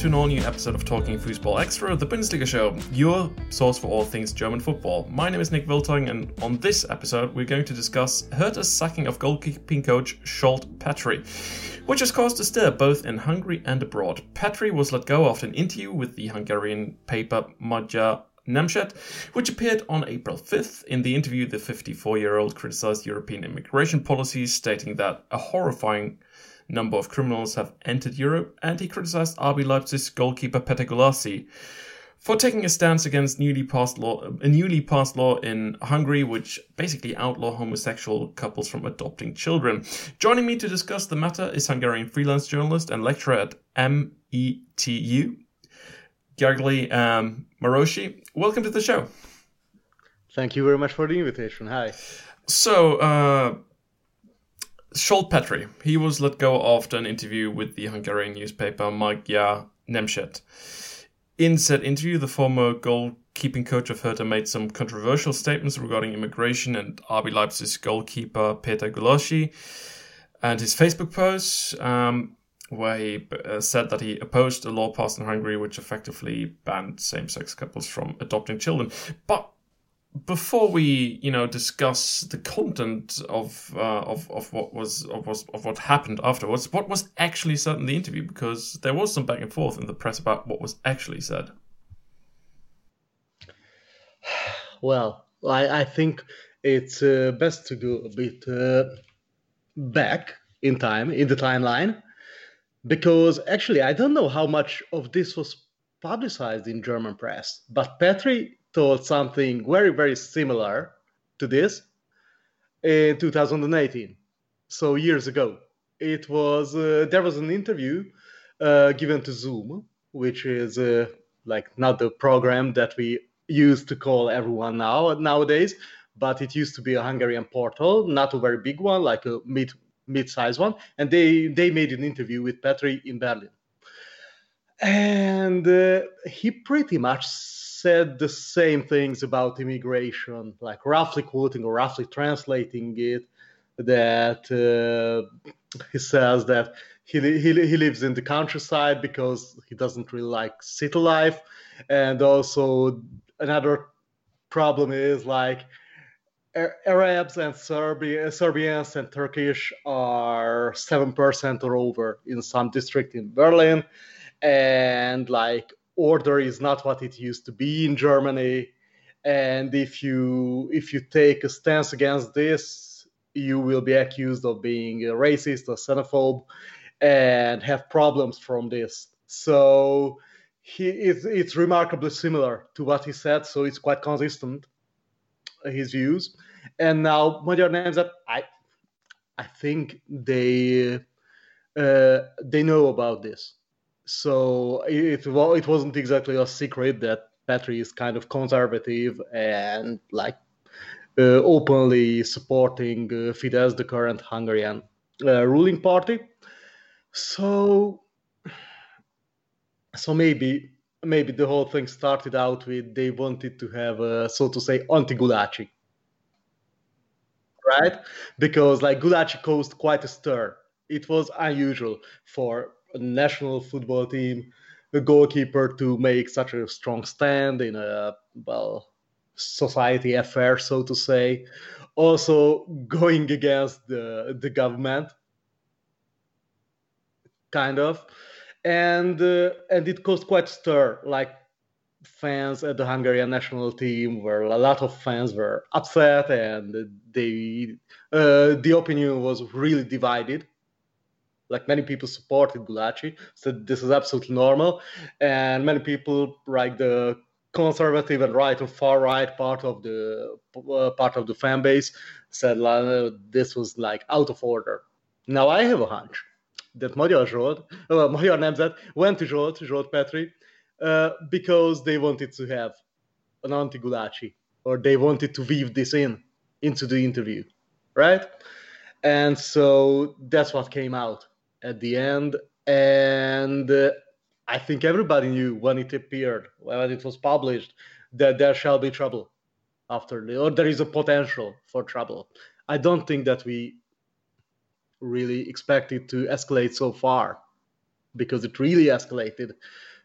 to an all new episode of Talking Football Extra, the Bundesliga show, your source for all things German football. My name is Nick Wiltong, and on this episode, we're going to discuss Hertha's sacking of goalkeeping coach Zsolt Petry, which has caused a stir both in Hungary and abroad. Petry was let go after an interview with the Hungarian paper Magyar Nemzet, which appeared on April 5th. In the interview, the 54 year old criticized European immigration policies, stating that a horrifying number of criminals have entered Europe, and he criticized RB Leipzig's goalkeeper Gulácsi for taking a stance against newly passed law, a newly passed law in Hungary, which basically outlaw homosexual couples from adopting children. Joining me to discuss the matter is Hungarian freelance journalist and lecturer at METU, Gergely um, Marosi. Welcome to the show. Thank you very much for the invitation. Hi. So, uh, Zsolt Petry, he was let go after an interview with the Hungarian newspaper Magyar Nemzet. In said interview, the former goalkeeping coach of Hertha made some controversial statements regarding immigration and RB Leipzig's goalkeeper Peter Gulácsi. And his Facebook post, um, where he uh, said that he opposed a law passed in Hungary which effectively banned same-sex couples from adopting children. But before we you know discuss the content of uh, of of what was of was of what happened afterwards, what was actually said in the interview? Because there was some back and forth in the press about what was actually said. Well, I, I think it's uh, best to go a bit uh, back in time in the timeline because actually I don't know how much of this was publicized in German press, but Petry told something very, very similar to this in 2018. So years ago, it was uh, there was an interview uh, given to Zoom, which is uh, like not the program that we use to call everyone now nowadays, but it used to be a Hungarian portal, not a very big one, like a mid mid-sized one, and they they made an interview with Petry in Berlin, and uh, he pretty much said the same things about immigration, like roughly quoting or roughly translating it. That uh, he says that he, he, he lives in the countryside because he doesn't really like city life. And also, another problem is like Arabs and Serbia, Serbians and Turkish are 7% or over in some district in Berlin. And like order is not what it used to be in Germany. And if you if you take a stance against this, you will be accused of being a racist or xenophobe and have problems from this. So he it's, it's remarkably similar to what he said, so it's quite consistent his views. And now Magyar Nemzet, I I think they uh, they know about this so it well, it wasn't exactly a secret that Petry is kind of conservative and like uh, openly supporting uh, Fidesz, the current Hungarian uh, ruling party. So, so maybe maybe the whole thing started out with they wanted to have a so to say anti-Gulácsi, right? Because like Gulácsi caused quite a stir. It was unusual for national football team, a goalkeeper to make such a strong stand in a well society affair, so to say. Also going against the the government, kind of, and uh, and it caused quite stir. Like fans at the Hungarian national team were a lot of fans were upset, and they uh, the opinion was really divided like many people supported Gulácsi, so this is absolutely normal. And many people, like the conservative and right and far right part of the uh, part of the fan base, said uh, this was like out of order. Now I have a hunch that Magyar Zsolt, uh, Magyar Nemzet went to Zsolt, Zsolt Petry, uh, because they wanted to have an anti-Gulácsi, or they wanted to weave this in into the interview, right? And so that's what came out at the end, and uh, I think everybody knew when it appeared, when it was published, that there shall be trouble after, the, or there is a potential for trouble. I don't think that we really expected to escalate so far. because it really escalated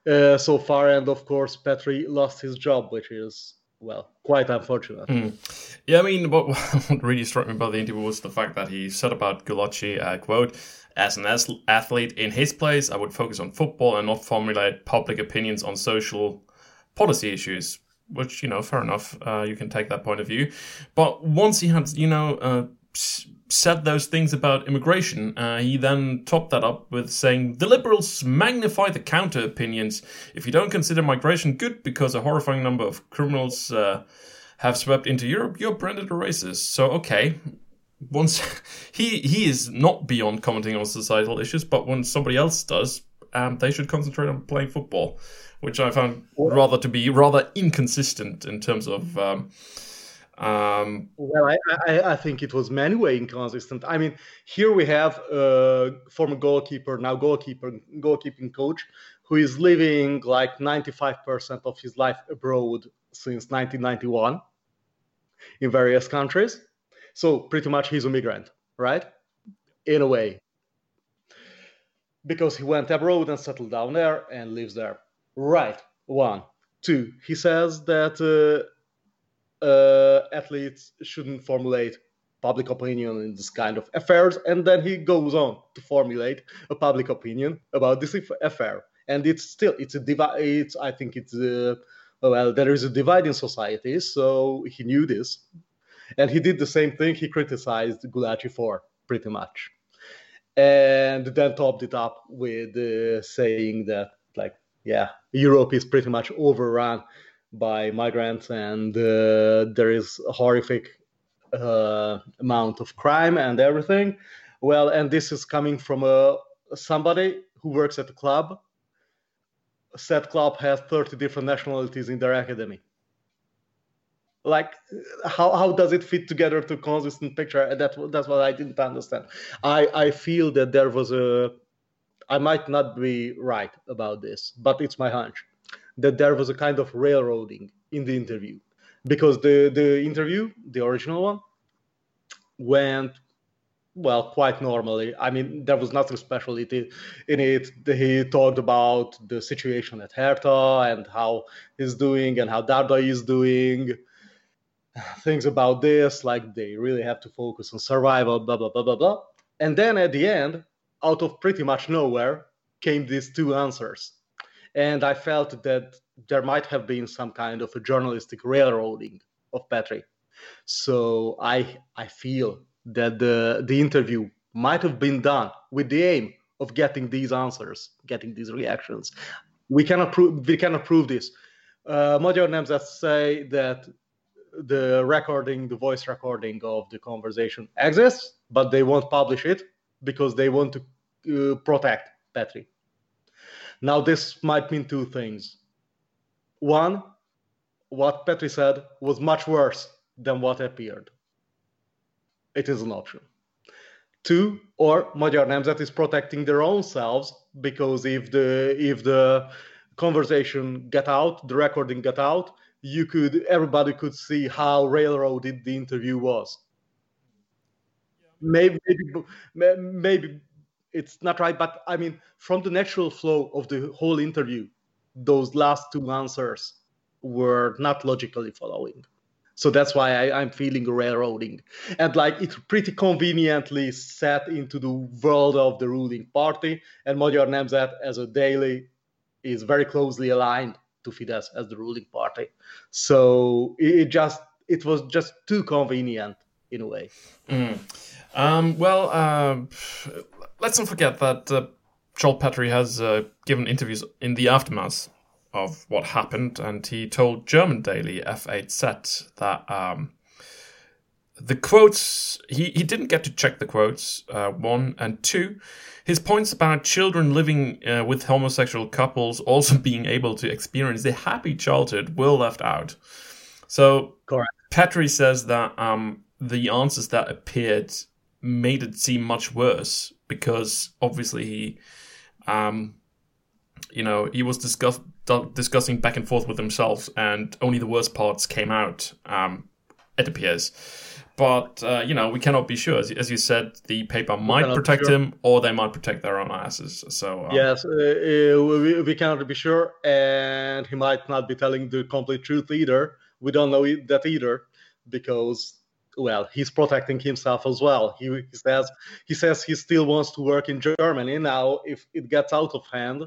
uh, so far. And of course, Petry lost his job, which is well, quite unfortunate. Mm. Yeah, I mean, what, what really struck me about the interview was the fact that he said about Gulacsi, uh, quote, as an athlete in his place, I would focus on football and not formulate public opinions on social policy issues, which, you know, fair enough. Uh, you can take that point of view. But once he had, you know, uh, said those things about immigration, uh, he then topped that up with saying, The liberals magnify the counter opinions. If you don't consider migration good because a horrifying number of criminals uh, have swept into Europe, you're branded a racist. So, okay. Once he he is not beyond commenting on societal issues, but when somebody else does, um, they should concentrate on playing football, which I found rather to be rather inconsistent in terms of um, um, well, I, I, I, think it was many way inconsistent. I mean, here we have a former goalkeeper, now goalkeeper, goalkeeping coach, who is living like 95% of his life abroad since 1991 in various countries. So pretty much he's a migrant, right? In a way. Because he went abroad and settled down there and lives there. Right. One. Two. He says that uh, uh, athletes shouldn't formulate public opinion in this kind of affairs and then he goes on to formulate a public opinion about this affair and it's still it's a divide it's i think it's a, well there is a divide in society so he knew this and he did the same thing he criticized Gulácsi for pretty much and then topped it up with uh, saying that like yeah europe is pretty much overrun by migrants, and uh, there is a horrific uh, amount of crime and everything. Well, and this is coming from a somebody who works at the club. Said club has 30 different nationalities in their academy. Like, how, how does it fit together to consistent picture? That that's what I didn't understand. I I feel that there was a I might not be right about this, but it's my hunch that there was a kind of railroading in the interview because the the interview, the original one, went well quite normally. I mean, there was nothing special in it. He talked about the situation at Hertha and how he's doing and how Dardai is doing. Things about this, like they really have to focus on survival, blah blah blah blah blah. And then at the end, out of pretty much nowhere, came these two answers and I felt that there might have been some kind of a journalistic railroading of Petry. So I I feel that the the interview might have been done with the aim of getting these answers, getting these reactions. We cannot prove we cannot prove this. Uh, Magyar Nemzet say that the recording, the voice recording of the conversation exists, but they won't publish it because they want to uh, protect Petry. Now, this might mean two things. One, what Petry said was much worse than what appeared. It is an option. Two, or Magyar Nemzet is protecting their own selves because if the if the conversation get out, the recording get out, you could everybody could see how railroaded the interview was. Maybe maybe, maybe it's not right. But I mean, from the natural flow of the whole interview, those last two answers were not logically following. So that's why I, am feeling railroading. And like it's pretty conveniently set into the world of the ruling party. And Magyar Nemzet as a daily is very closely aligned to Fidesz as the ruling party. So it, just it was just too convenient in a way. Mm. Um, well, uh, let's not forget that uh, Zsolt Petry has uh, given interviews in the aftermath of what happened, and he told German daily FAZ that um, the quotes he, he didn't get to check the quotes uh, one and two his points about children living uh, with homosexual couples also being able to experience a happy childhood were left out so Correct. petry says that um, the answers that appeared made it seem much worse because obviously he, um, you know, he was discuss- discussing back and forth with himself, and only the worst parts came out. Um, it appears. But uh, you know, we cannot be sure. As, as you said, the paper might protect sure. him, or they might protect their own asses. So um, yes, uh, uh, we, we cannot be sure, and he might not be telling the complete truth either. We don't know that either, because well, he's protecting himself as well. He, he says he says he still wants to work in Germany. Now, if it gets out of hand,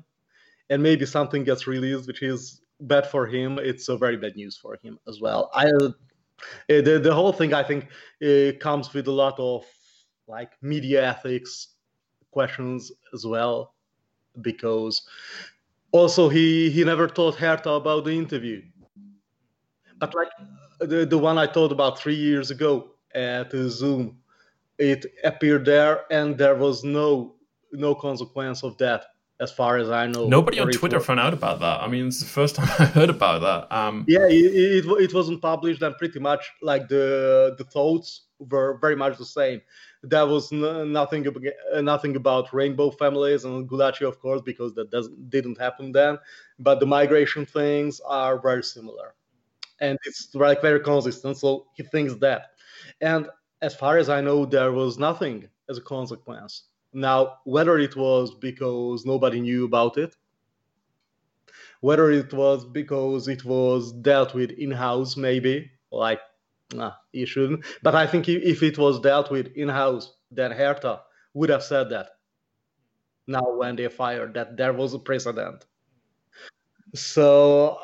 and maybe something gets released, which is bad for him, it's a very bad news for him as well. I uh, the the whole thing I think uh, comes with a lot of like media ethics questions as well, because also he he never told Hertha about the interview, but like the the one I told about three years ago at Zoom, it appeared there and there was no no consequence of that as far as I know. Nobody on Twitter found out about that. I mean, it's the first time I heard about that. Um, yeah, it, it, it, wasn't published, and pretty much like the the thoughts were very much the same. There was n- nothing nothing about rainbow families and Gulacsi, of course, because that doesn't didn't happen then. But the migration things are very similar, and it's like very consistent. So he thinks that, and as far as I know, there was nothing as a consequence now, whether it was because nobody knew about it, whether it was because it was dealt with in house, maybe, like, nah, you shouldn't. But I think if it was dealt with in house, then Hertha would have said that. Now, when they fired, that there was a precedent. So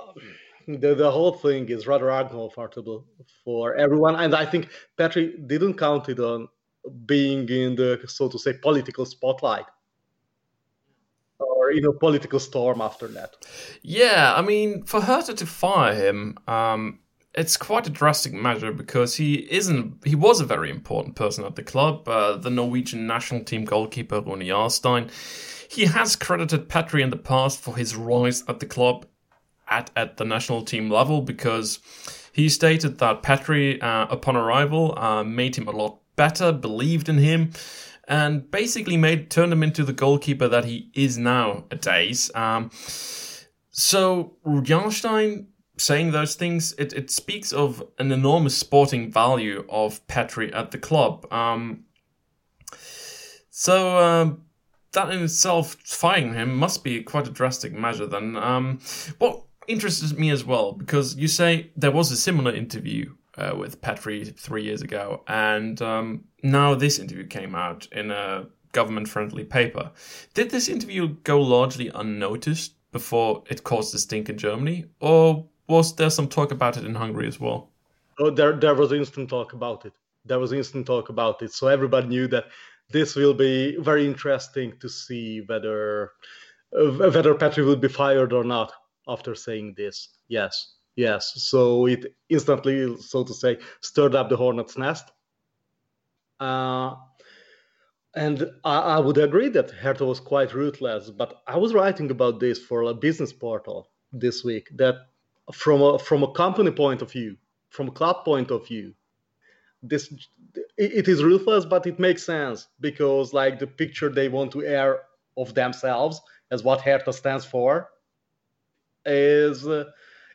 the, the whole thing is rather uncomfortable for everyone. And I think Patrick didn't count it on being in the so to say political spotlight or in a political storm after that. Yeah, I mean, for Hertha to fire him, um, it's quite a drastic measure because he isn't. He was a very important person at the club, uh, the Norwegian national team goalkeeper Rune Jarstein. He has credited Petry in the past for his rise at the club at at the national team level because he stated that Petry, uh, upon arrival, uh, made him a lot better, believed in him, and basically made turned him into the goalkeeper that he is nowadays. Um, so Jarstein saying those things, it, it speaks of an enormous sporting value of Petry at the club. Um, so um, that in itself, firing him must be quite a drastic measure. Then, um, what interests me as well because you say there was a similar interview uh, with Petry three years ago, and um, now this interview came out in a government-friendly paper. Did this interview go largely unnoticed before it caused a stink in Germany, or was there some talk about it in Hungary as well? Oh, there there was instant talk about it. There was instant talk about it, so everybody knew that this will be very interesting to see whether uh, whether Petry would be fired or not after saying this. Yes. Yes, so it instantly, so to say, stirred up the hornet's nest. Uh, and I, I, would agree that Hertha was quite ruthless, but I was writing about this for a business portal this week that from a, from a company point of view, from a club point of view, this it is ruthless, but it makes sense because like the picture they want to air of themselves as what Hertha stands for is. Uh,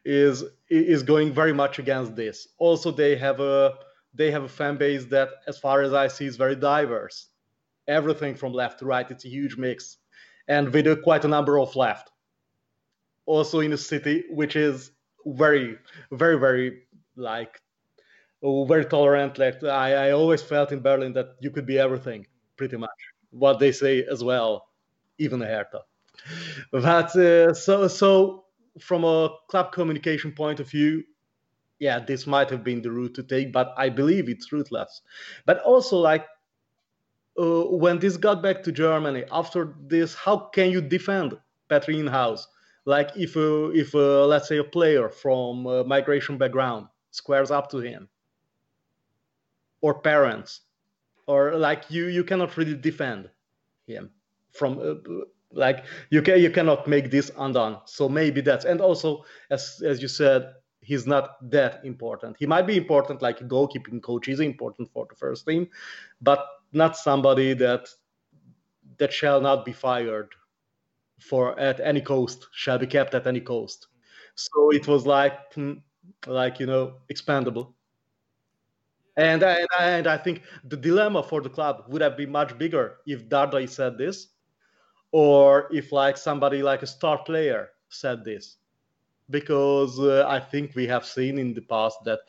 is is going very much against this. Also, they have a they have a fan base that, as far as I see, is very diverse. Everything from left to right, it's a huge mix, and we do quite a number of left. Also in a city which is very, very, very like very tolerant. Like I, I always felt in Berlin that you could be everything, pretty much. What they say as well, even a Hertha. But uh, so so from a club communication point of view, yeah, this might have been the route to take, but I believe it's ruthless. But also, like, uh, when this got back to Germany after this, how can you defend Petry in house? Like, if uh, if uh, let's say a player from a migration background squares up to him, or parents, or like you you cannot really defend him from uh, like you can you cannot make this undone. So maybe that's and also as as you said he's not that important. He might be important like goalkeeping coach is important for the first team but not somebody that that shall not be fired for at any cost shall be kept at any cost. So it was like hmm, like you know expandable And, and, and I think the dilemma for the club would have been much bigger if Dardai said this, or if like somebody like a star player said this, because uh, I think we have seen in the past that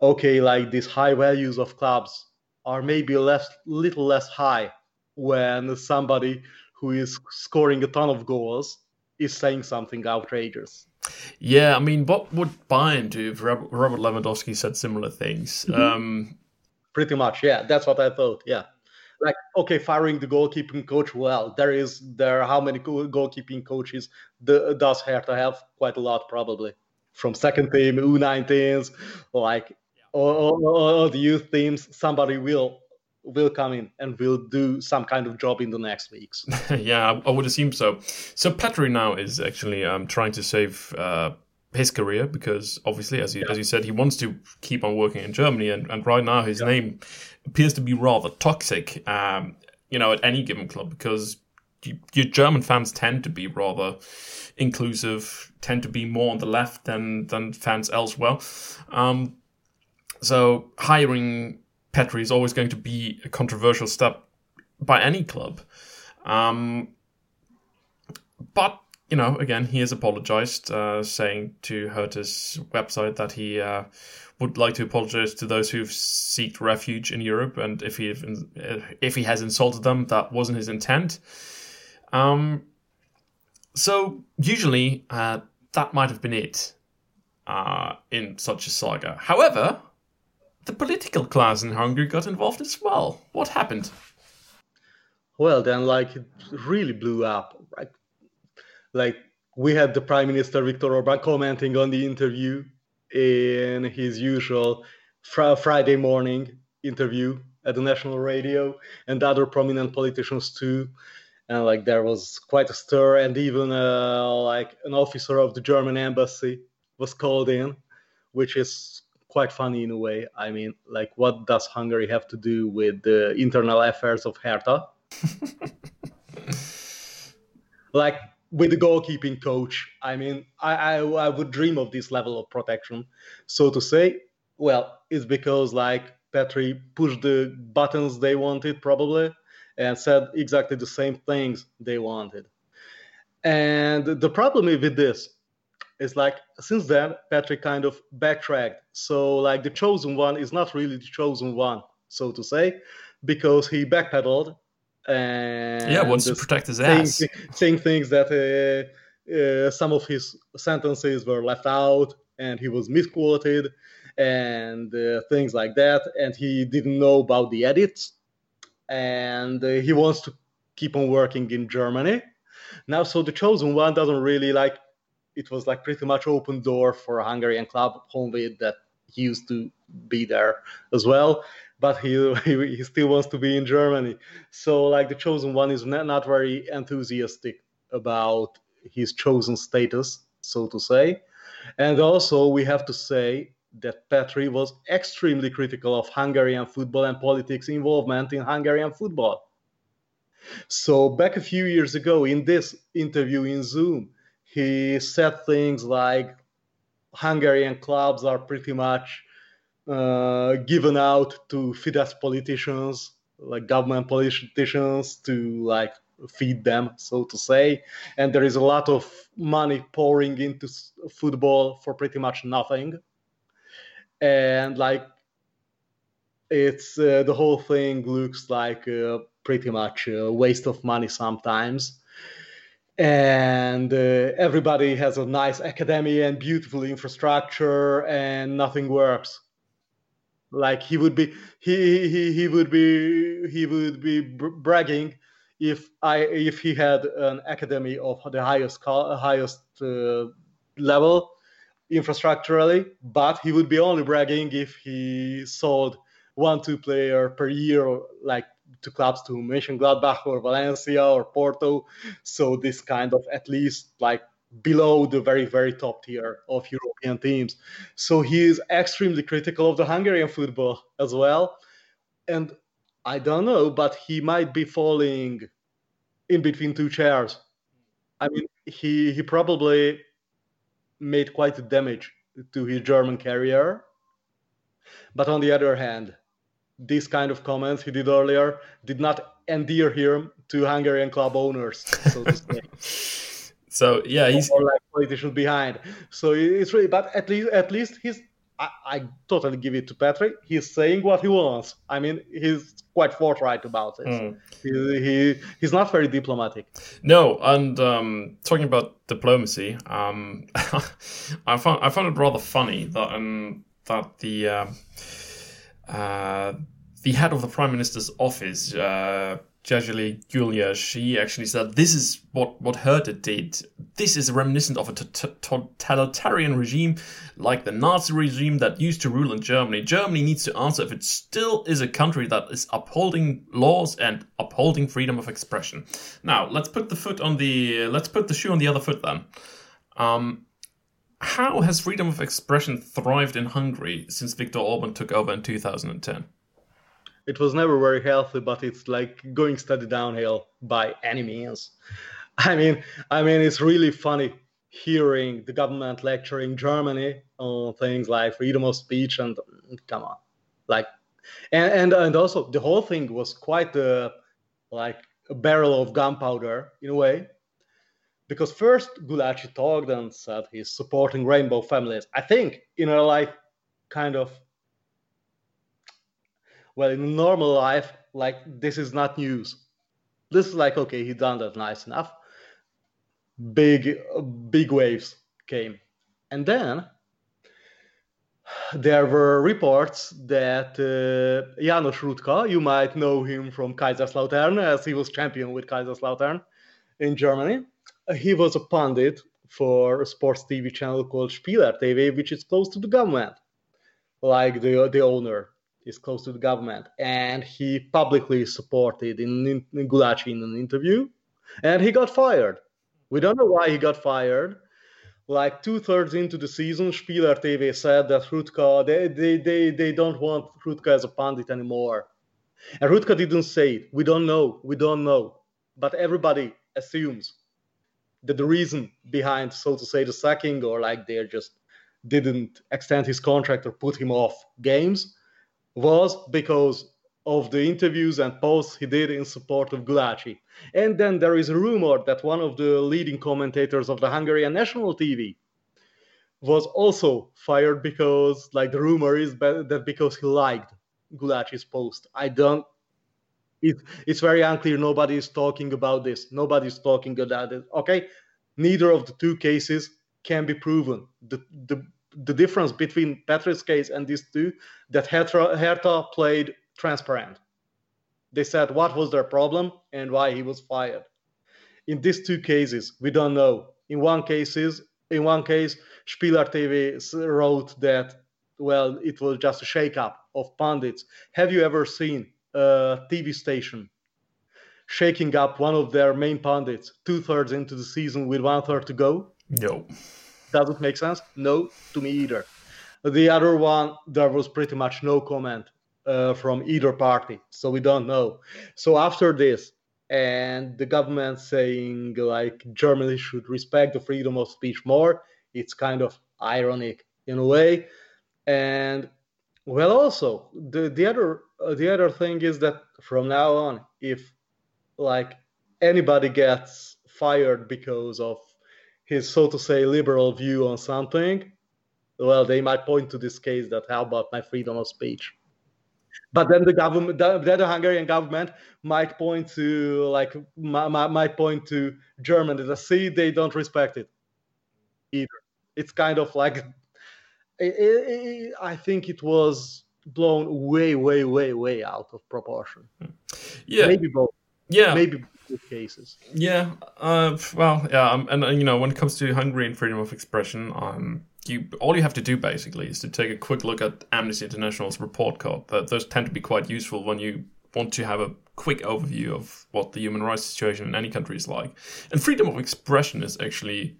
okay, like these high values of clubs are maybe less, little less high when somebody who is scoring a ton of goals is saying something outrageous. Yeah, I mean, what would Bayern do if Robert Lewandowski said similar things? Mm-hmm. Um, Pretty much, yeah. That's what I thought. Yeah, like okay, firing the goalkeeping coach. Well, there is there. How many goalkeeping coaches the, does Hertha have? Quite a lot, probably. From second team, U19s, like or, or, or the youth teams. Somebody will will come in and will do some kind of job in the next weeks. yeah, I, would assume so. So Petry now is actually um, trying to save uh, his career because obviously, as you, yeah. as you said, he wants to keep on working in Germany, and, and right now his yeah. name appears to be rather toxic. Um, you know, at any given club because you, your German fans tend to be rather inclusive, tend to be more on the left than than fans elsewhere. Um, so hiring Petry is always going to be a controversial step by any club. Um, but you know, again, he has apologized, uh, saying to Hertha's website that he uh, would like to apologize to those who've sought refuge in Europe, and if he if he has insulted them, that wasn't his intent. Um, so usually uh, that might have been it uh, in such a saga. However, the political class in Hungary got involved as well. What happened? Well, then, like, it really blew up. Right? Like, we had the Prime Minister Viktor Orban commenting on the interview in his usual fr- Friday morning interview at the national radio, and other prominent politicians too. And like, there was quite a stir, and even uh, like an officer of the German embassy was called in, which is quite funny in a way. I mean, like, what does Hungary have to do with the internal affairs of Hertha? like, with the goalkeeping coach, I mean, I, I, I would dream of this level of protection. So to say, well, it's because like Petry pushed the buttons they wanted probably and said exactly the same things they wanted. And the problem with this is like since then Patrick kind of backtracked. So like the chosen one is not really the chosen one, so to say, because he backpedaled yeah, wants to protect his ass, saying, things that uh, uh, some of his sentences were left out and he was misquoted and uh, things like that, and he didn't know about the edits, and uh, he wants to keep on working in Germany. Now, so the chosen one doesn't really like it was like pretty much open door for a Hungarian club, Honvéd, that he used to be there as well. But he, he, he still wants to be in Germany. So like the chosen one is not, not very enthusiastic about his chosen status, so to say. And also we have to say that Petry was extremely critical of Hungarian football and politics involvement in Hungarian football. So back a few years ago in this interview in Zoom, he said things like Hungarian clubs are pretty much uh, given out to Fidesz politicians, like government politicians, to like feed them, so to say. And there is a lot of money pouring into football for pretty much nothing. And like, it's uh, the whole thing looks like uh, pretty much a waste of money sometimes and uh, everybody has a nice academy and beautiful infrastructure and nothing works like he would be he he, he would be he would be bragging if i if he had an academy of the highest highest uh, level infrastructurally but he would be only bragging if he sold one two player per year like to clubs to mention Gladbach or Valencia or Porto. So this kind of at least like below the very very top tier of European teams. So he is extremely critical of the Hungarian football as well. And I don't know, but he might be falling in between two chairs. I mean, he he probably made quite a damage to his German career. But on the other hand, these kind of comments he did earlier did not endear him to Hungarian club owners, so to say. So yeah, he's or like politicians behind. So it's really, but at least at least he's. I, I, totally give it to Patrick. He's saying what he wants. I mean, he's quite forthright about it. Mm. He, he, he's not very diplomatic. No, and um, talking about diplomacy, um, I found I found it rather funny that um, that the uh, uh, the head of the prime minister's office. Uh, Jajali Julia, she actually said this is what, what Hertha did. This is reminiscent of a totalitarian regime like the Nazi regime that used to rule in Germany. Germany needs to answer if it still is a country that is upholding laws and upholding freedom of expression. Now, let's put the foot on the let's put the shoe on the other foot then. Um, how has freedom of expression thrived in Hungary since Viktor Orban took over in 2010? It was never very healthy, but it's like going steady downhill by any means. I mean, I mean, it's really funny hearing the government lecturing Germany on things like freedom of speech and come on, like, and and, and also the whole thing was quite a, like a barrel of gunpowder in a way, because first Gulacsi talked and said he's supporting rainbow families. I think in a like kind of well, in normal life, like this is not news. This is like okay, he done that nice enough. Big, big waves came, and then there were reports that uh, János Hrutka, you might know him from Kaiserslautern, as he was champion with Kaiserslautern in Germany. He was a pundit for a sports TV channel called Spieler TV, which is close to the government, like the the owner is close to the government, and he publicly supported in, in, in Gulacsi in an interview, and he got fired. We don't know why he got fired. Like two thirds into the season, Spieler TV said that Hrutka they, they, they, they don't want Hrutka as a pundit anymore. And Hrutka didn't say it. We don't know. We don't know. But everybody assumes that the reason behind, so to say, the sacking or like they just didn't extend his contract or put him off games was because of the interviews and posts he did in support of Gulacsi. And then there is a rumor that one of the leading commentators of the Hungarian national TV was also fired because, like, the rumor is that because he liked Gulacsi's post. I don't. It, it's very unclear. Nobody is talking about this. Nobody's talking about it. Okay, neither of the two cases can be proven. The the the difference between Patrick's case and these two that Hertha, Hertha played transparent. They said what was their problem and why he was fired. In these two cases, we don't know. In one cases, in one case, Spieler TV wrote that well, it was just a shake-up of pundits. Have you ever seen a TV station shaking up one of their main pundits two thirds into the season with one third to go? No. Does it make sense? No, to me either. The other one, there was pretty much no comment uh, from either party, so we don't know. So after this, and the government saying like Germany should respect the freedom of speech more, it's kind of ironic in a way. And well, also the the other uh, the other thing is that from now on, if like anybody gets fired because of his so to say liberal view on something, well, they might point to this case that how about my freedom of speech? But then the government, then the Hungarian government might point to like might point to Germany that see they don't respect it either. It's kind of like it, it, I think it was blown way, way, way, way out of proportion. Hmm. Yeah, maybe both. Yeah, maybe cases. Yeah, uh, well, yeah, um, and, and, you know, when it comes to Hungary and freedom of expression, um, you all you have to do basically is to take a quick look at Amnesty International's report card. That those tend to be quite useful when you want to have a quick overview of what the human rights situation in any country is like. And freedom of expression is actually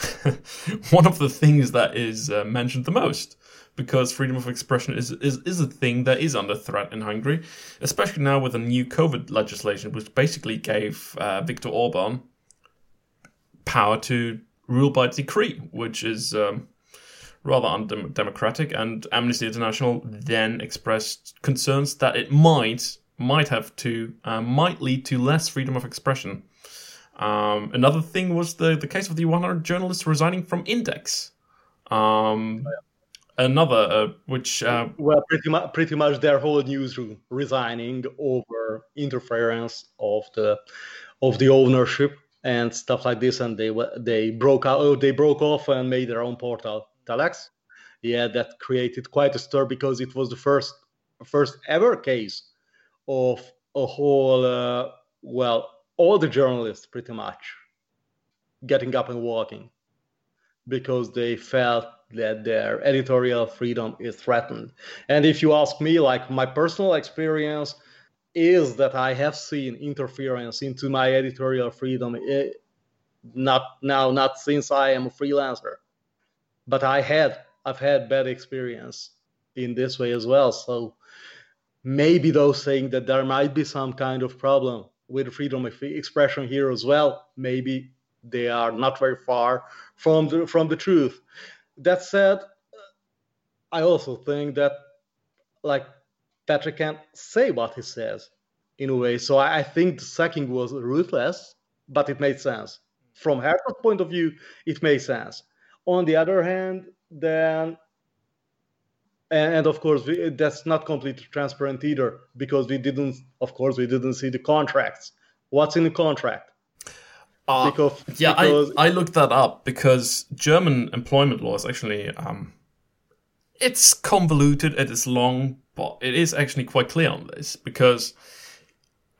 one of the things that is uh, mentioned the most because freedom of expression is, is, is a thing that is under threat in Hungary, especially now with the new COVID legislation, which basically gave uh, Viktor Orban power to rule by decree, which is um, rather undemocratic, and Amnesty International then expressed concerns that it might might have to uh, might lead to less freedom of expression. Um, another thing was the the case of the 100 journalists resigning from Index. Um, oh, yeah. Another, uh, which uh, well, pretty much pretty much their whole newsroom resigning over interference of the of the ownership and stuff like this, and they they broke out, oh, they broke off and made their own portal, Telex. Yeah, that created quite a stir because it was the first first ever case of a whole uh, well, all the journalists pretty much getting up and walking because they felt that their editorial freedom is threatened. And if you ask me, like my personal experience is that I have seen interference into my editorial freedom. It, eh, not now, not since I am a freelancer, but I had I've had bad experience in this way as well. So maybe those saying that there might be some kind of problem with freedom of expression here as well, maybe they are not very far from the from the truth. That said, I also think that like Patrick can say what he says in a way. So I, I think the sacking was ruthless, but it made sense. From Hertha's point of view, it made sense. On the other hand, then and, of course we, that's not completely transparent either because we didn't of course we didn't see the contracts what's in the contract uh, because, yeah because... I, I looked that up because german employment law is actually um, it's convoluted it is long but it is actually quite clear on this because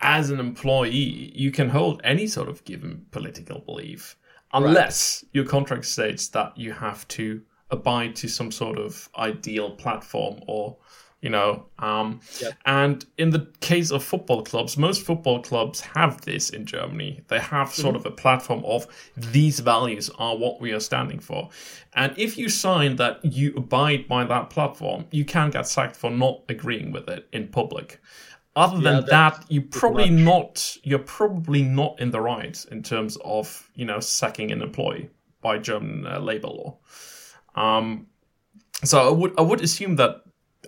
as an employee you can hold any sort of given political belief unless right. your contract states that you have to abide to some sort of ideal platform or you know um, yep. and in the case of football clubs most football clubs have this in germany. They have sort mm-hmm. of a platform of these values are what we are standing for. And if you sign that you abide by that platform you can get sacked for not agreeing with it in public. Other yeah, than that you probably not you're probably not in the right in terms of you know sacking an employee by german uh, labor law. Um, so I would I would assume that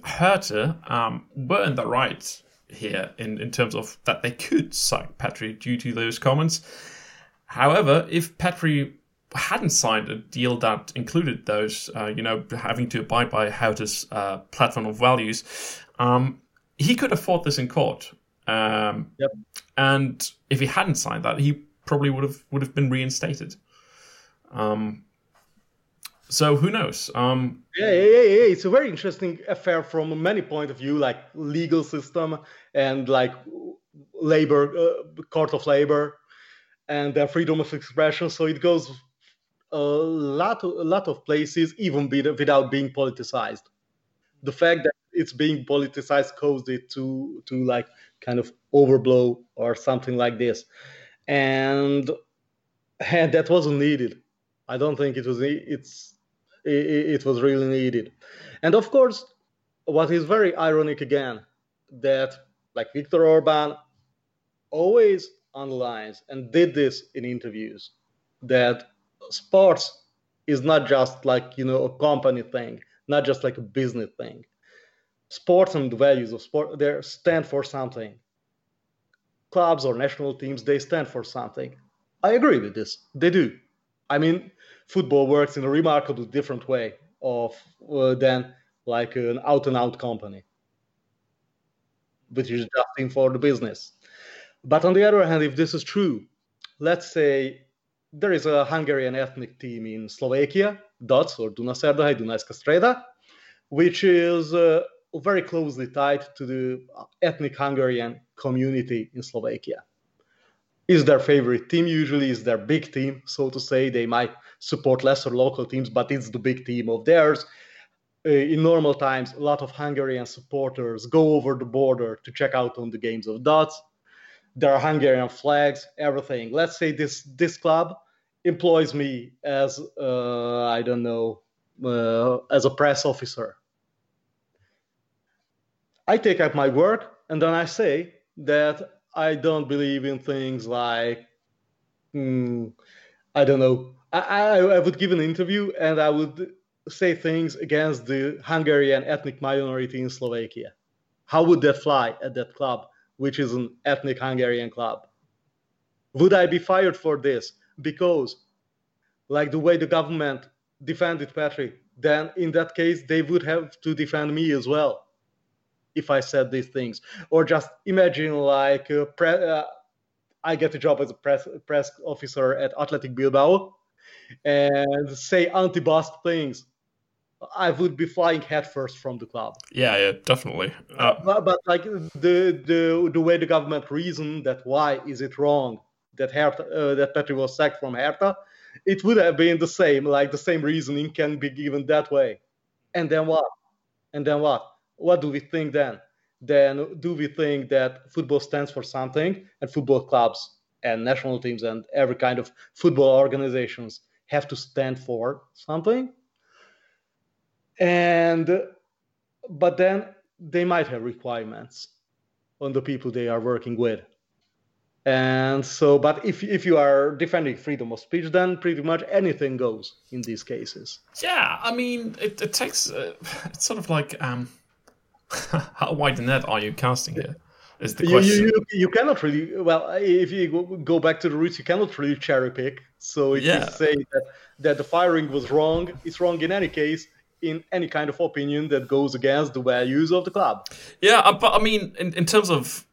Hertha um, were in the right here in, in terms of that they could sack Petry due to those comments. However, if Petry hadn't signed a deal that included those, uh, you know, having to abide by Hertha's uh, platform of values, um, he could have fought this in court. Um, yep. And if he hadn't signed that, he probably would have would have been reinstated. Um, so who knows? Um, yeah, yeah, yeah, yeah, It's a very interesting affair from many point of view, like legal system and like labor, uh, court of labor, and uh, freedom of expression. So it goes a lot, a lot of places, even without being politicized. The fact that it's being politicized caused it to to like kind of overblow or something like this, and and that wasn't needed. I don't think it was. It's it, it was really needed. And of course, what is very ironic again, that like Viktor Orban always underlines and did this in interviews that sports is not just like you know a company thing not just like a business thing. Sports and the values of sport they stand for something. Clubs or national teams they stand for something. I agree with this. They do. I mean football works in a remarkably different way of uh, than like an out and out company, which is just in for the business. But on the other hand, if this is true, let's say there is a Hungarian ethnic team in Slovakia, DAC or Dunaszerdahely, Dunajska Streda, which is uh, very closely tied to the ethnic Hungarian community in Slovakia. Is their favorite team usually is their big team, so to say. They might support lesser local teams, but it's the big team of theirs. Uh, in normal times, a lot of Hungarian supporters go over the border to check out on the games of DAC. There are Hungarian flags, everything. Let's say this this club employs me as uh, I don't know uh, as a press officer. I take up my work and then I say that I don't believe in things like mm, I don't know I, I, would give an interview and I would say things against the Hungarian ethnic minority in Slovakia. How would that fly at that club, which is an ethnic Hungarian club? Would I be fired for this? Because, like the way the government defended Petry, then in that case, they would have to defend me as well if I said these things. Or just imagine, like, uh, pre- uh, I get a job as a press, press officer at Athletic Bilbao and say anti-Basque things I would be flying headfirst from the club. Yeah, yeah, definitely. Uh, but, but, like the the the way the government reasoned that why is it wrong that Hertha, uh, that Petry was sacked from Hertha, it would have been the same. Like the same reasoning can be given that way. And then what? And then what? What do we think then? Then do we think that football stands for something, and football clubs and national teams and every kind of football organizations have to stand for something? and but then they might have requirements on the people they are working with and so but if if you are defending freedom of speech then pretty much anything goes in these cases yeah i mean it, it takes uh, it's sort of like um how wide the net are you casting here is the question you, you, you cannot really well if you go back to the roots you cannot really cherry pick so if yeah. you say that that the firing was wrong it's wrong in any case in any kind of opinion that goes against the values of the club. Yeah, uh, but I mean, in, in terms of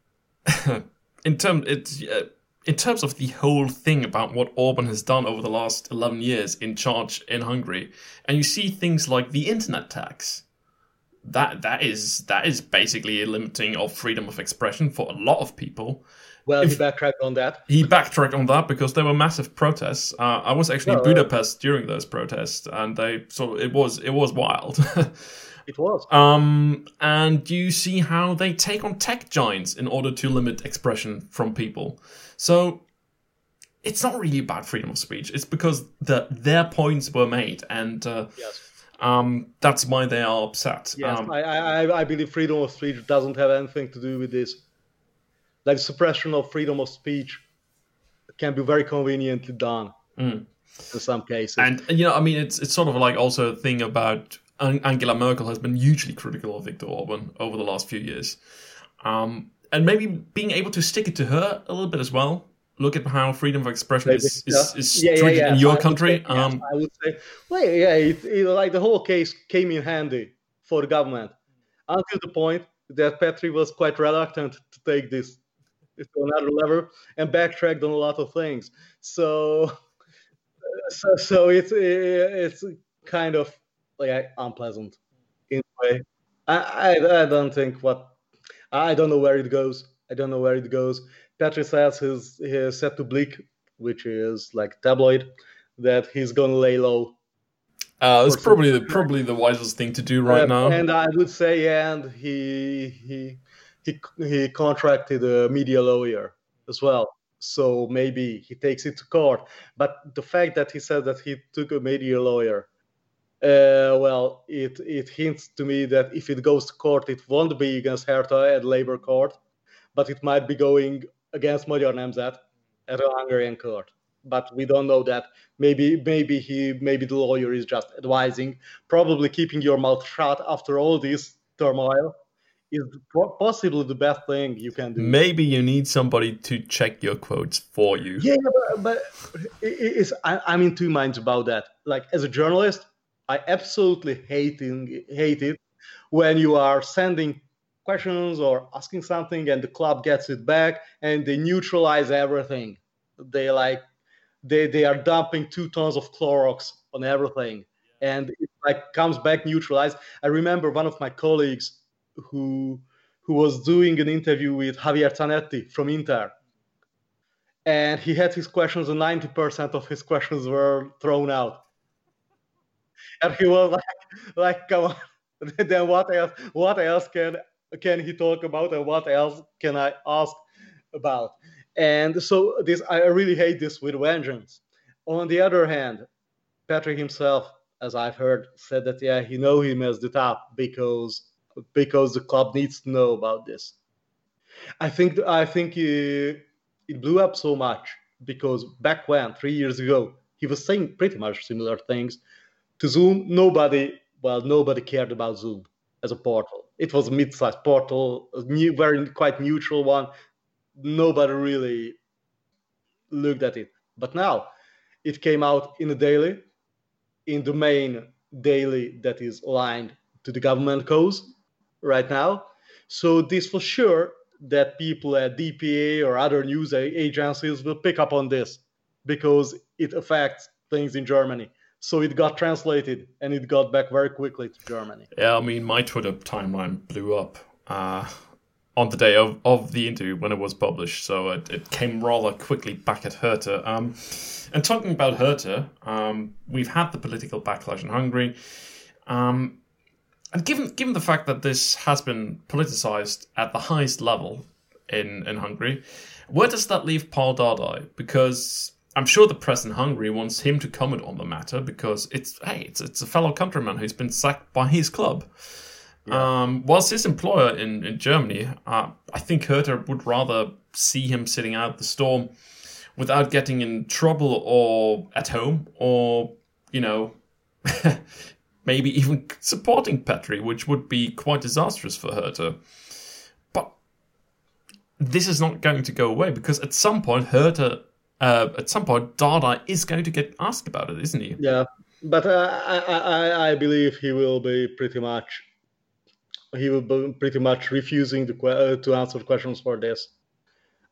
in terms it's. Uh, in terms of the whole thing about what Orban has done over the last 11 years in charge in Hungary, and you see things like the internet tax, that that is that is basically a limiting of freedom of expression for a lot of people. Well, if, he backtracked on that. He backtracked on that because there were massive protests. Uh, I was actually in uh, Budapest during those protests, and they so it was it was wild. it was. Um, and you see how they take on tech giants in order to limit expression from people. So it's not really about freedom of speech. It's because the their points were made, and uh, yes. Um, that's why they are upset. Yes, um, I, I, I believe freedom of speech doesn't have anything to do with this like suppression of freedom of speech can be very conveniently done mm. in some cases. And, you know, I mean, it's it's sort of like also a thing about Angela Merkel has been hugely critical of Viktor Orban over the last few years, um, and maybe being able to stick it to her a little bit as well. Look at how freedom of expression maybe, is, is, is yeah, treated yeah, yeah. in your I country. Say, um, I would say, well, yeah, it, it, like the whole case came in handy for the government until the point that Petry was quite reluctant to take this to another level and backtracked on a lot of things. So, so, so it's it's kind of like unpleasant in a way. I, I, I don't think what I don't know where it goes. I don't know where it goes. Petry says he's he set to Blick, which is like tabloid, that he's gonna lay low. Uh, it's probably the probably the wisest thing to do right now. And I would say, and he he he he contracted a media lawyer as well. So maybe he takes it to court. But the fact that he said that he took a media lawyer, uh, well, it it hints to me that if it goes to court, it won't be against Hertha at labor court, but it might be going against Magyar Nemzet at a Hungarian court. But we don't know that. Maybe maybe he maybe the lawyer is just advising, probably keeping your mouth shut after all this turmoil is possibly the best thing you can do. Maybe you need somebody to check your quotes for you. Yeah, but, but it's, I, I'm in two minds about that. Like as a journalist, I absolutely hating hate it when you are sending questions or asking something and the club gets it back and they neutralize everything. They like they they are dumping two tons of Clorox on everything and it like comes back neutralized. I remember one of my colleagues who who was doing an interview with Javier Zanetti from Inter. And he had his questions, and 90% of his questions were thrown out. And he was like, like come on, then what else what else can can he talk about and what else can I ask about? And so this I really hate this with vengeance. On the other hand, Petry himself, as I've heard, said that yeah, he know him as the top because because the club needs to know about this. I think I think it, it blew up so much because back when three years ago he was saying pretty much similar things to Zoom, nobody, well, nobody cared about Zoom as a portal. It was a mid-sized portal, a new, very quite neutral one. Nobody really looked at it. But now it came out in a daily, in the main daily that is aligned to the government cause right now. So this for sure that people at DPA or other news agencies will pick up on this because it affects things in Germany. So it got translated and it got back very quickly to Germany. Yeah, I mean, my Twitter timeline blew up uh, on the day of, of the interview when it was published. So it, it came rather quickly back at Hertha. Um, and talking about Hertha, um, we've had the political backlash in Hungary. Um, and given given the fact that this has been politicized at the highest level in, in Hungary, where does that leave Paul Dardai? Because I'm sure the press in Hungary wants him to comment on the matter because it's hey, it's it's a fellow countryman who's been sacked by his club. Yeah. Um, whilst his employer in in Germany, uh, I think Hertha would rather see him sitting out the storm without getting in trouble or at home or you know maybe even supporting Petry, which would be quite disastrous for Hertha. But this is not going to go away because at some point Hertha uh, at some point, Dardai is going to get asked about it, isn't he? Yeah, but uh, I, I, I believe he will be pretty much he will be pretty much refusing to uh, to answer questions for this.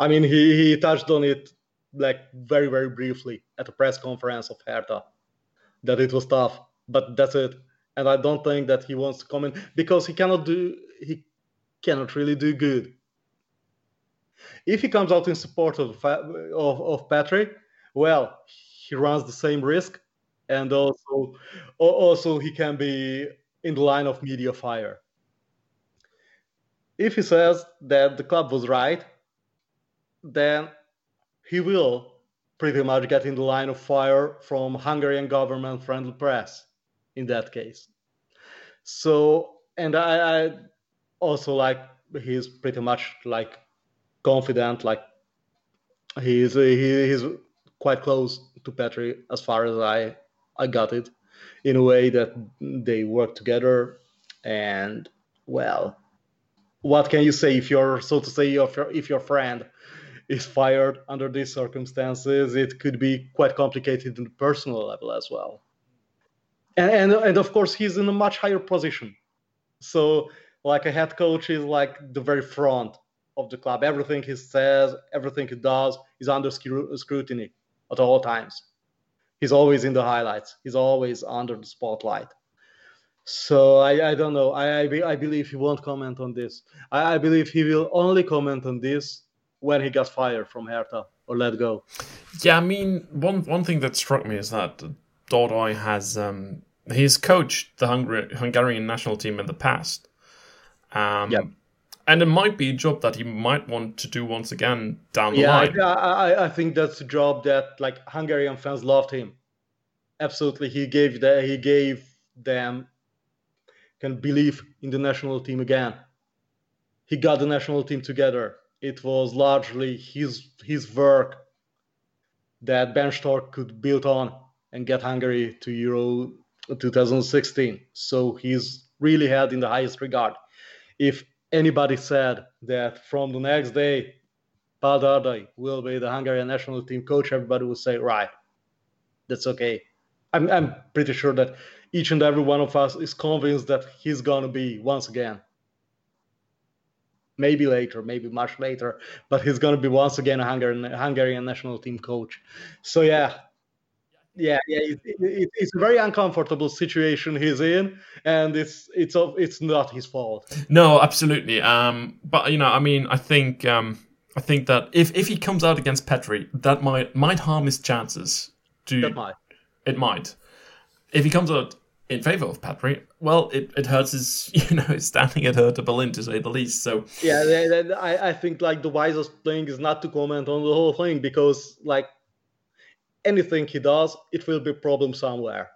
I mean, he, he touched on it like very very briefly at a press conference of Hertha that it was tough, but that's it. And I don't think that he wants to comment because he cannot do he cannot really do good if he comes out in support of, of, of Petry, well, he runs the same risk, and also also he can be in the line of media fire. If he says that the club was right, then he will pretty much get in the line of fire from Hungarian government friendly press in that case. So, and I, I also like he's pretty much like confident. Like he's he, he's quite close to Petry as far as I I got it, in a way that they work together. And well, what can you say if you're so to say if your if your friend is fired under these circumstances? It could be quite complicated in the personal level as well. And, and and of course he's in a much higher position. So like a head coach is like the very front of the club. Everything he says, everything he does is under scrutiny at all times. He's always in the highlights. He's always under the spotlight. So I, I don't know. I, I, I believe he won't comment on this. I, I believe he will only comment on this when he got fired from Hertha or let go. Yeah, I mean, one one thing that struck me is that Dardai has um, he's coached the Hungary, Hungarian national team in the past. Um, yeah and it might be a job that he might want to do once again down the yeah, line. Yeah, I, I think that's a job that like Hungarian fans loved him. Absolutely, he gave the, he gave them can believe in the national team again. He got the national team together. It was largely his his work that Bernd Storck could build on and get Hungary to Euro uh, 2016. So he's really held in the highest regard. If anybody said that from the next day, Pál Dardai will be the Hungarian national team coach, everybody would say, right, that's okay. I'm, I'm pretty sure that each and every one of us is convinced that he's going to be once again. Maybe later, maybe much later, but he's going to be once again a Hungarian, Hungarian national team coach. So, yeah, yeah, yeah, it, it, it's a very uncomfortable situation he's in, and it's it's it's not his fault. No, absolutely. Um, but you know, I mean, I think um, I think that if if he comes out against Petry, that might might harm his chances. To that might. It might. If he comes out in favor of Petry, well, it, it hurts his you know standing at Hertha Berlin to say the least. So yeah, I I think like the wisest thing is not to comment on the whole thing because like anything he does, it will be a problem somewhere.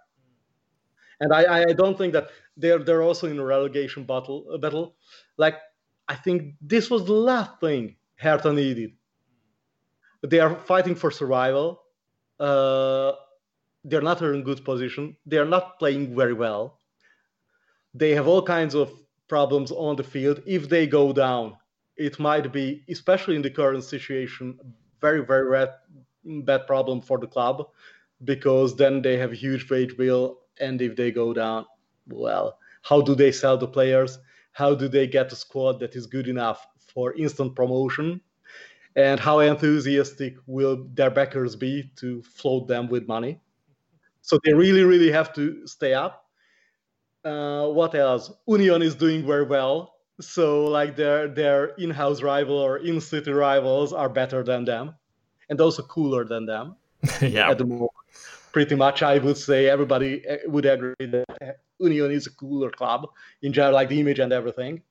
And I, I don't think that they're they're also in a relegation battle battle. Like I think this was the last thing Hertha needed. They are fighting for survival. Uh, they're not in good position. They're not playing very well. They have all kinds of problems on the field. If they go down, it might be, especially in the current situation, very, very bad, bad problem for the club because then they have a huge wage bill. And if they go down, well, how do they sell the players? How do they get a squad that is good enough for instant promotion? And how enthusiastic will their backers be to float them with money? So they really, really have to stay up. Uh, what else? Union is doing very well. So like their their in-house rival or in-city rivals are better than them, and also cooler than them. yeah. At the moment, pretty much, I would say everybody eh, would agree that Union is a cooler club in general, like the image and everything,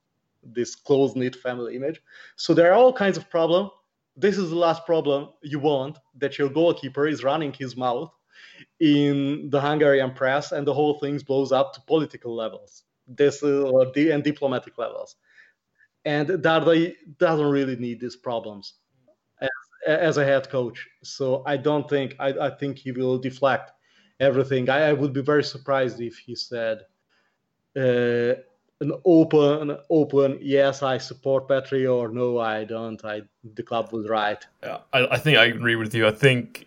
this close knit family image. So there are all kinds of problems. This is the last problem you want that your goalkeeper is running his mouth in the Hungarian press, and the whole thing blows up to political levels, this and diplomatic levels. And Dardai doesn't really need these problems as, as a head coach. So I don't think I, I think he will deflect everything. I, I, would be very surprised if he said uh, an open, open yes, I support Petry, or no, I don't. I the club was right. Yeah, I, I think I agree with you. I think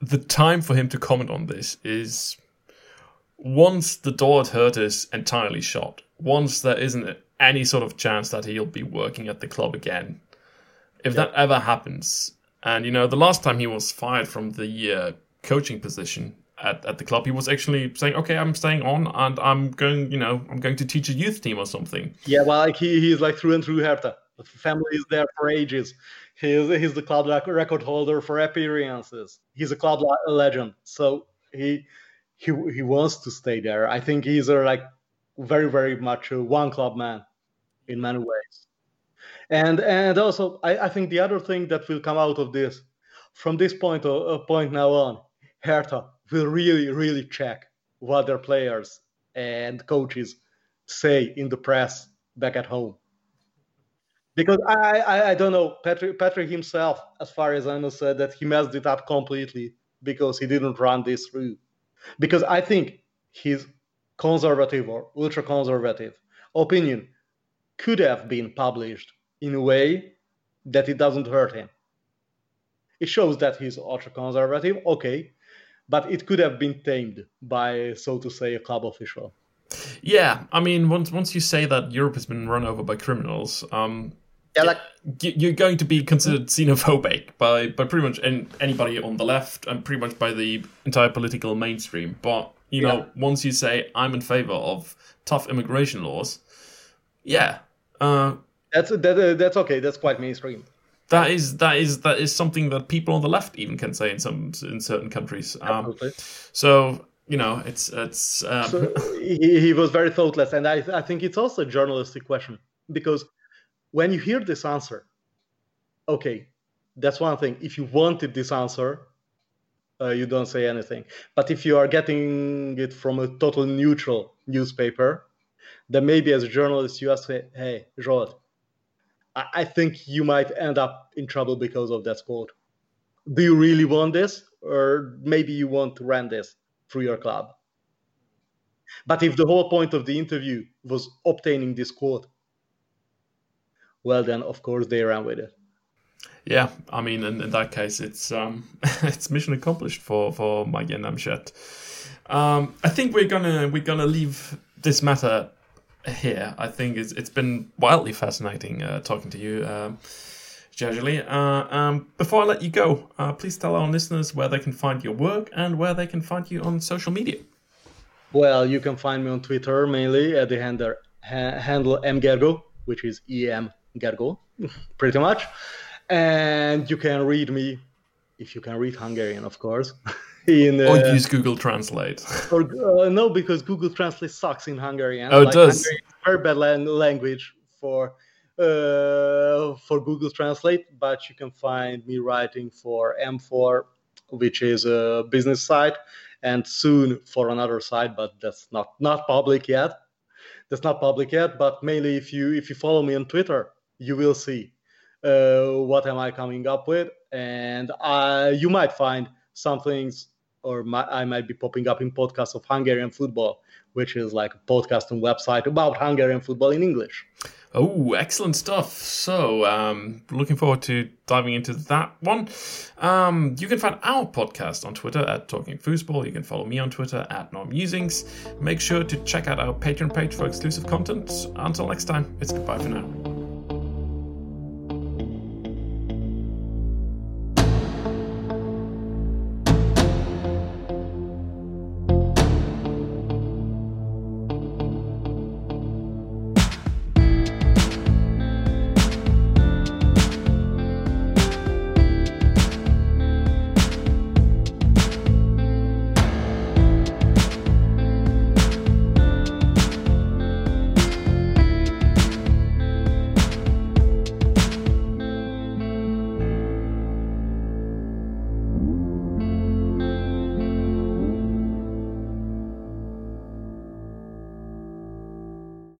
the time for him to comment on this is once the door at Hertha is entirely shut, once there isn't any sort of chance that he'll be working at the club again. If that ever happens, and you know, the last time he was fired from the uh, coaching position at, at the club, he was actually saying, "Okay, I'm staying on, and I'm going, you know, I'm going to teach a youth team or something." Yeah, well, like he, he's like through and through Hertha. The family is there for ages. He's he's the club record holder for appearances. He's a club legend, so he he he wants to stay there. I think he's a like very very much a one club man in many ways. And and also I, I think the other thing that will come out of this from this point uh, point now on, Hertha will really really check what their players and coaches say in the press back at home because I, I, I don't know Petry Petry himself, as far as I know, said that he messed it up completely because he didn't run this through. Because I think his conservative or ultra conservative opinion could have been published in a way that it doesn't hurt him. It shows that he's ultra conservative, okay, but it could have been tamed by, so to say, a club official. Yeah, I mean, once once you say that Europe has been run over by criminals, um, yeah, like you're going to be considered xenophobic by by pretty much anybody on the left and pretty much by the entire political mainstream. But you know, yeah. once you say I'm in favor of tough immigration laws, yeah, uh, that's that, uh, that's okay. That's quite mainstream. That is that is that is something that people on the left even can say in some in certain countries. Um, so you know, it's it's. Um... So he, he was very thoughtless, and I I think it's also a journalistic question because when you hear this answer, okay, that's one thing. If you wanted this answer, uh, you don't say anything. But if you are getting it from a total neutral newspaper, then maybe as a journalist you ask, hey, Zsolt, I, think you might end up in trouble because of that quote. Do you really want this? Or maybe you want to run this through your club. But if the whole point of the interview was obtaining this quote, well then of course they ran with it. Yeah, I mean, in, in that case, it's um, it's mission accomplished for for Magyar Nemzet. Um, I think we're gonna we're gonna leave this matter here. I think it's it's been wildly fascinating uh, talking to you, um, Uh, um, before I let you go, uh, please tell our listeners where they can find your work and where they can find you on social media. Well, you can find me on Twitter mainly at the handle, ha- handle mgergo, which is E M Gergo, pretty much. And you can read me, if you can read Hungarian, of course. in, uh, or use Google Translate. or uh, no, because Google Translate sucks in Hungarian. Oh, it like, does. Hungarian very bad language for uh, for Google Translate, but you can find me writing for M4, which is a business site, and soon for another site, but that's not not public yet. That's not public yet, but mainly if you if you follow me on Twitter, you will see uh, what am I coming up with, and uh, you might find some things or my, I might be popping up in podcasts of Hungarian football, which is like a podcast and website about Hungarian football in English. Oh, excellent stuff. So, um, looking forward to diving into that one. Um, you can find our podcast on Twitter at Talking Foosball. You can follow me on Twitter at Norm Musings. Make sure to check out our Patreon page for exclusive content. Until next time, it's goodbye for now.